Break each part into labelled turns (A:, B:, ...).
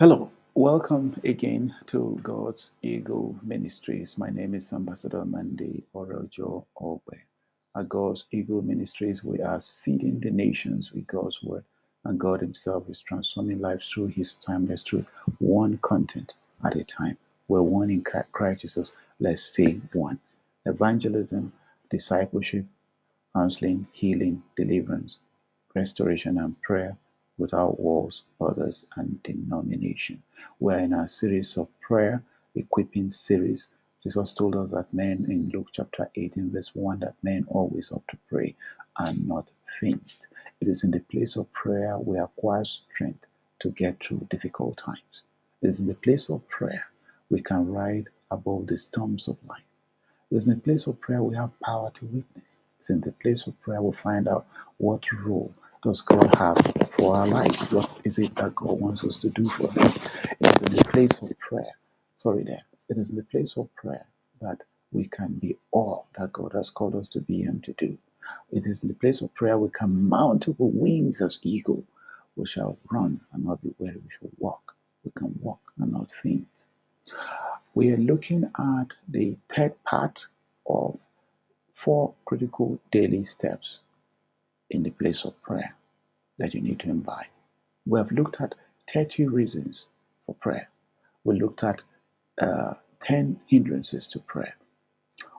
A: Hello, welcome again to God's Eagle Ministries. My name is Ambassador Monday Orojo Ogbe. At God's Eagle Ministries, we are seeding the nations with God's Word, and God Himself is transforming lives through His timeless truth, one content at a time. We're one in Christ Jesus. Let's stay one. Evangelism, discipleship, counseling, healing, deliverance, restoration, and prayer without walls, borders, and denomination. We're in our series of prayer, equipping series. Jesus told us that men in Luke chapter 18, verse 1, that men always ought to pray and not faint. It is in the place of prayer we acquire strength to get through difficult times. It is in the place of prayer we can ride above the storms of life. It is in the place of prayer we have power to witness. It's in the place of prayer we find out what role does God have for our lives? What is it that God wants us to do for us? It is in the place of prayer. Sorry, there. It is in the place of prayer that we can be all that God has called us to be and to do. It is in the place of prayer we can mount up with wings as eagle. We shall run and not be weary. We shall walk. We can walk and not faint. We are looking at the third part of four critical daily steps in the place of prayer that you need to imbibe. We have looked at 30 reasons for prayer. We looked at uh, 10 hindrances to prayer.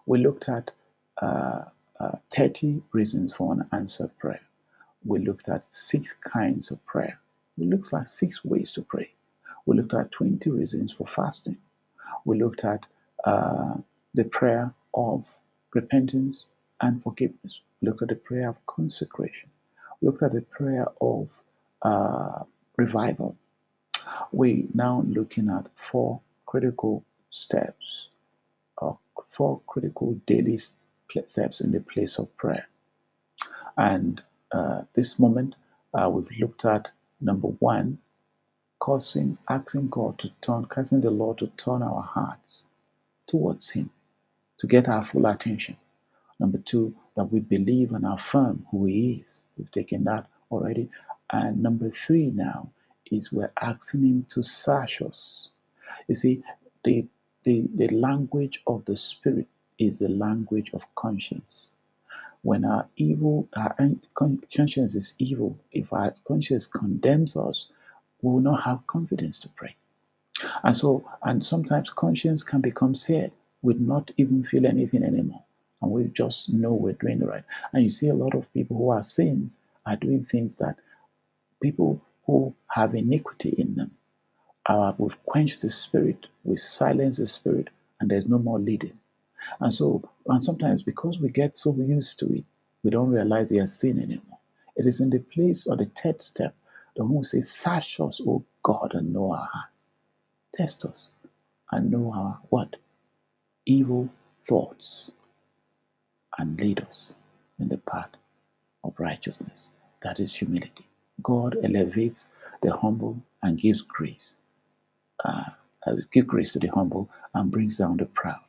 A: We looked at uh, uh, 30 reasons for an answered prayer. We looked at six kinds of prayer. We looked at six ways to pray. We looked at 20 reasons for fasting. We looked at uh, the prayer of repentance and forgiveness. Looked at the prayer of consecration looked at the prayer of uh, revival. We now looking at four critical steps, or four critical daily steps in the place of prayer. And uh, this moment, uh, we've looked at number one, causing, asking God to turn, casting the Lord to turn our hearts towards Him, to get our full attention. Number two, that we believe and affirm who He is. We've taken that already. And number three now is we're asking Him to search us. You see, the, the, the language of the Spirit is the language of conscience. When our evil, our conscience is evil, if our conscience condemns us, we will not have confidence to pray. And so, and sometimes conscience can become sad. We would not even feel anything anymore and we just know we're doing the right. And you see a lot of people who are saints are doing things that people who have iniquity in them uh, we've quenched the spirit, we silence the spirit, and there's no more leading. And so, and sometimes because we get so used to it, we don't realize they are sin anymore. It is in the place of the third step, the one who says, Search us, O God, and know our heart. Test us and know our what? Evil thoughts and lead us in the path of righteousness. That is humility. God elevates the humble and gives grace. Uh, uh, give grace to the humble and brings down the proud.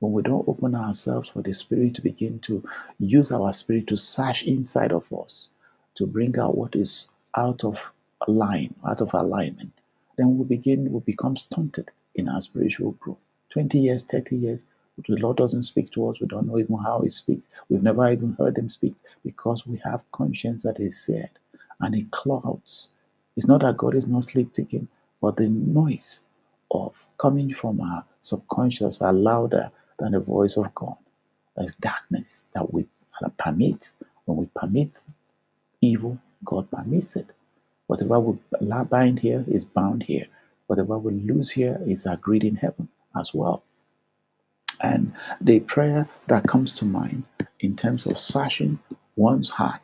A: When we don't open ourselves for the Spirit to begin to use our spirit to search inside of us, to bring out what is out of line, out of alignment, then we begin, we become stunted in our spiritual growth. 20 years, 30 years, the Lord doesn't speak to us. We don't know even how He speaks. We've never even heard Him speak because we have conscience that is said and it clouds. It's not that God is not sleep taking, but the noise of coming from our subconscious are louder than the voice of God. There's darkness that we permit. When we permit evil, God permits it. Whatever we bind here is bound here. Whatever we lose here is agreed in heaven as well. And the prayer that comes to mind in terms of searching one's heart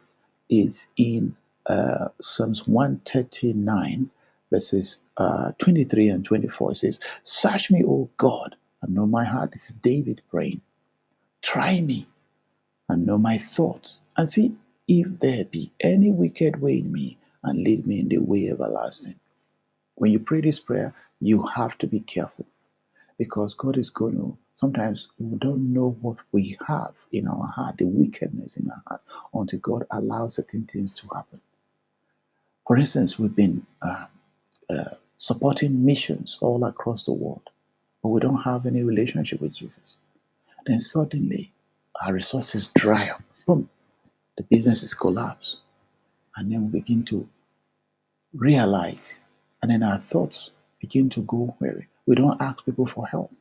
A: is in uh, Psalms 139, verses uh, 23 and 24. It says, Search me, O God, and know my heart. This is David praying. Try me and know my thoughts, and see if there be any wicked way in me, and lead me in the way everlasting. When you pray this prayer, you have to be careful because God is going to Sometimes we don't know what we have in our heart, the wickedness in our heart, until God allows certain things to happen. For instance, we've been uh, uh, supporting missions all across the world, but we don't have any relationship with Jesus. Then suddenly our resources dry up. Boom, the businesses collapse. And then we begin to realize, and then our thoughts begin to go where we don't ask people for help.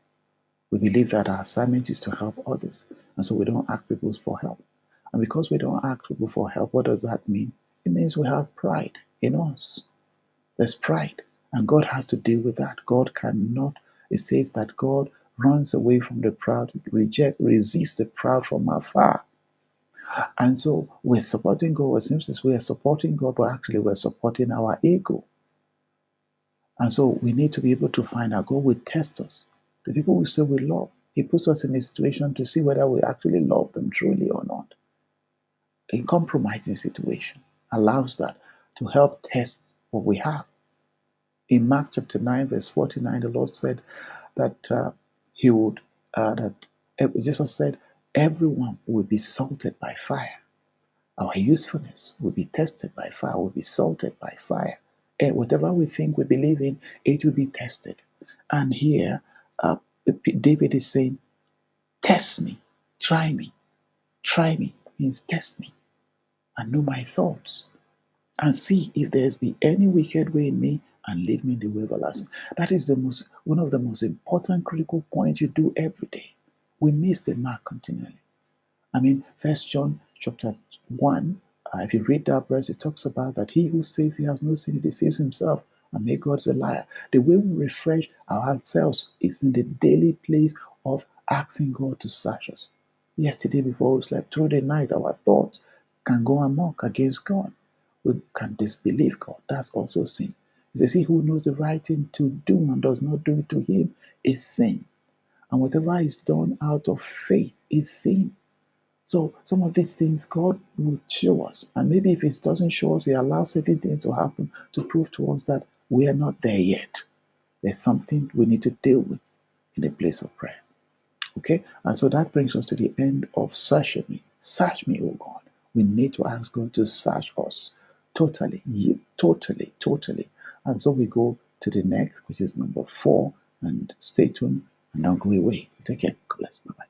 A: We believe that our assignment is to help others, and so we don't ask people for help. And because we don't ask people for help, what does that mean? It means we have pride in us. There's pride, and God has to deal with that. God cannot, it says that God runs away from the proud, reject, resists the proud from afar. And so we're supporting God. It seems as we are supporting God, but actually we're supporting our ego. And so we need to be able to find out God will test us. The people we say we love, He puts us in a situation to see whether we actually love them truly or not. A compromising situation allows that to help test what we have. In Mark chapter 9, verse 49, the Lord said that uh, He would, uh, that Jesus said, everyone will be salted by fire. Our usefulness will be tested by fire, will be salted by fire. And whatever we think we believe in, it will be tested. And here, uh, David is saying, Test me, try me. Try me means test me and know my thoughts and see if there's be any wicked way in me and lead me in the way of everlasting. That is the most one of the most important critical points you do every day. We miss the mark continually. I mean, First John chapter one. Uh, if you read that verse, it talks about that he who says he has no sin, he deceives himself and make God a liar. The way we refresh ourselves is in the daily place of asking God to search us. Yesterday, before we slept through the night, our thoughts can go amok against God. We can disbelieve God. That's also sin. It says, He who knows the right thing to do and does not do it to him is sin. And whatever is done out of faith is sin. So some of these things God will show us. And maybe if He doesn't show us, He allows certain things to happen to prove to us that we are not there yet. There's something we need to deal with in a place of prayer. Okay? And so that brings us to the end of search me. Search me, oh God. We need to ask God to search us totally, You totally, totally. And so we go to the next, which is number four. And stay tuned and don't go away. Take care. God bless. Bye bye.